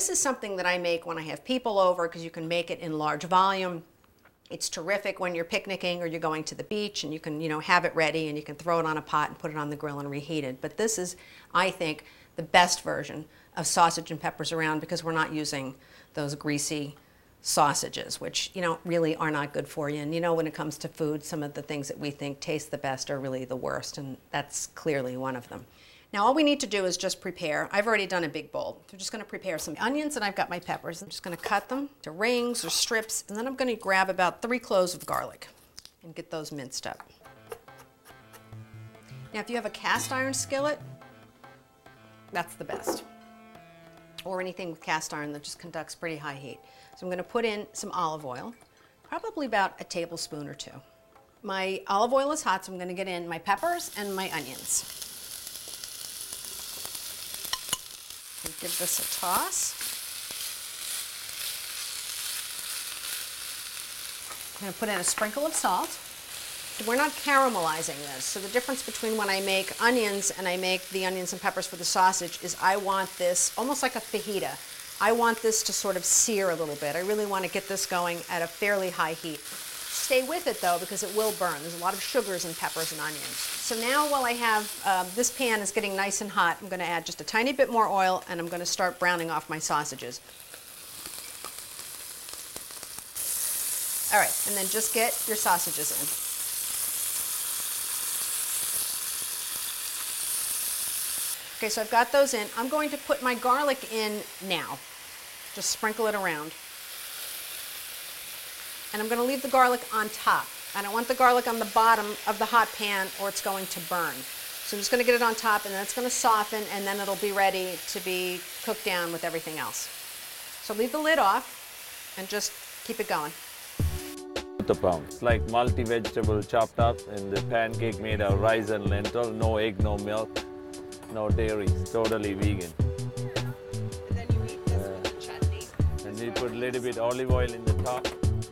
this is something that I make when I have people over because you can make it in large volume. It's terrific when you're picnicking or you're going to the beach and you can, you know, have it ready and you can throw it on a pot and put it on the grill and reheat it. But this is, I think, the best version of sausage and peppers around because we're not using those greasy sausages, which, you know, really are not good for you. And you know, when it comes to food, some of the things that we think taste the best are really the worst, and that's clearly one of them. Now all we need to do is just prepare. I've already done a big bowl. So I'm just going to prepare some onions and I've got my peppers. I'm just going to cut them to rings or strips and then I'm going to grab about three cloves of garlic and get those minced up. Now if you have a cast iron skillet, that's the best. Or anything with cast iron that just conducts pretty high heat. So I'm going to put in some olive oil, probably about a tablespoon or two. My olive oil is hot, so I'm going to get in my peppers and my onions. And give this a toss. I'm going to put in a sprinkle of salt. We're not caramelizing this. So the difference between when I make onions and I make the onions and peppers for the sausage is I want this almost like a fajita. I want this to sort of sear a little bit. I really want to get this going at a fairly high heat. Stay with it though because it will burn. There's a lot of sugars in peppers and onions. So now while I have, um, this pan is getting nice and hot, I'm going to add just a tiny bit more oil and I'm going to start browning off my sausages. All right, and then just get your sausages in. Okay, so I've got those in. I'm going to put my garlic in now. Just sprinkle it around. And I'm going to leave the garlic on top. I don't want the garlic on the bottom of the hot pan or it's going to burn. So I'm just going to get it on top and then it's going to soften and then it'll be ready to be cooked down with everything else. So leave the lid off and just keep it going. Uttapam. It's like multi-vegetable chopped up and the pancake made of rice and lentil, no egg, no milk, no dairy, it's totally vegan. And then you eat this with chutney. And you put a little bit olive oil in the top,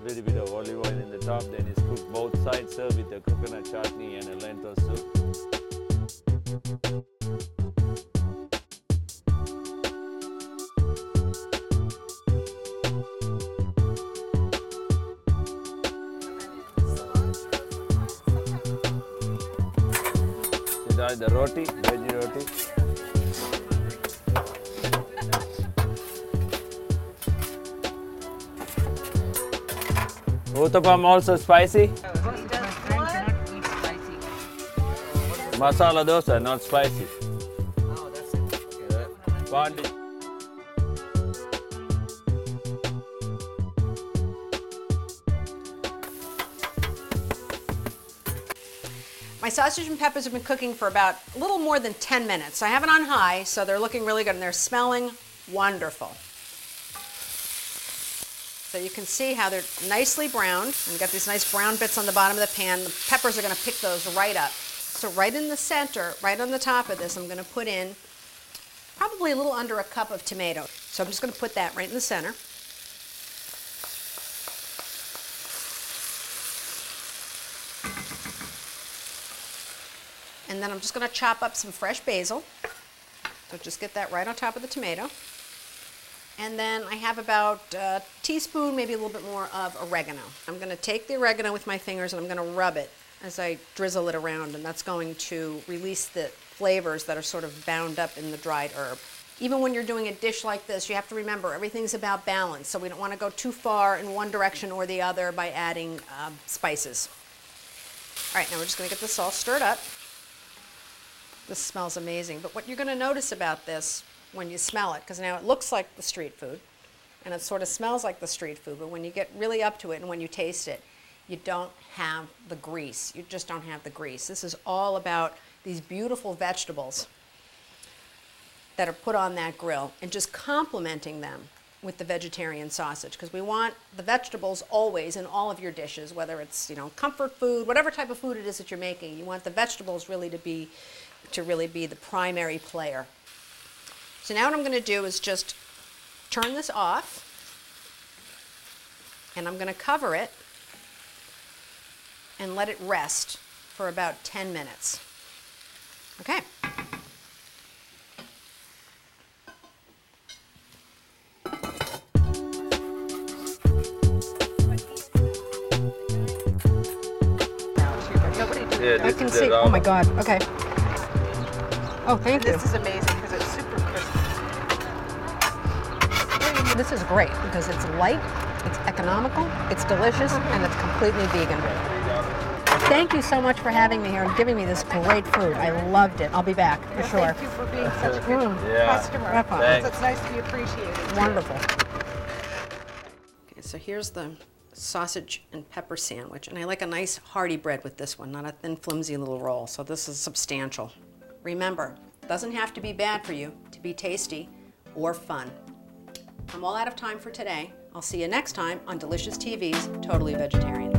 little bit of olive oil in the top, then it's cooked both sides, served with a coconut chutney and a lentil soup. The roti, veggie roti. Uttapam also spicy. Masala dosa, not spicy. Pandi. My sausage and peppers have been cooking for about a little more than 10 minutes. I have it on high, so they're looking really good and they're smelling wonderful. So you can see how they're nicely browned and got these nice brown bits on the bottom of the pan. The peppers are going to pick those right up. So right in the center, right on the top of this, I'm going to put in probably a little under a cup of tomato. So I'm just going to put that right in the center. And then I'm just going to chop up some fresh basil. So just get that right on top of the tomato. And then I have about a teaspoon, maybe a little bit more of oregano. I'm going to take the oregano with my fingers and I'm going to rub it as I drizzle it around, and that's going to release the flavors that are sort of bound up in the dried herb. Even when you're doing a dish like this, you have to remember everything's about balance, so we don't want to go too far in one direction or the other by adding um, spices. All right, now we're just going to get this all stirred up. This smells amazing. But what you're going to notice about this when you smell it, because now it looks like the street food and it sort of smells like the street food, but when you get really up to it and when you taste it, you don't have the grease. You just don't have the grease. This is all about these beautiful vegetables that are put on that grill and just complementing them with the vegetarian sausage because we want the vegetables always in all of your dishes whether it's you know comfort food whatever type of food it is that you're making you want the vegetables really to be to really be the primary player so now what I'm going to do is just turn this off and I'm going to cover it and let it rest for about 10 minutes. Okay. Yeah, I can see. Oh my um, God. Okay. Oh, thank this you. This is amazing. This is great because it's light, it's economical, it's delicious, mm-hmm. and it's completely vegan. Thank you so much for having me here and giving me this great food. I loved it. I'll be back for sure. Thank you for being such a good Yeah. customer. That's. Thanks. It's nice to be appreciated. Wonderful. Okay, so here's the sausage and pepper sandwich, and I like a nice hearty bread with this one, not a thin, flimsy little roll. So this is substantial. Remember, doesn't have to be bad for you to be tasty or fun. I'm all out of time for today. I'll see you next time on Delicious TV's Totally Vegetarian.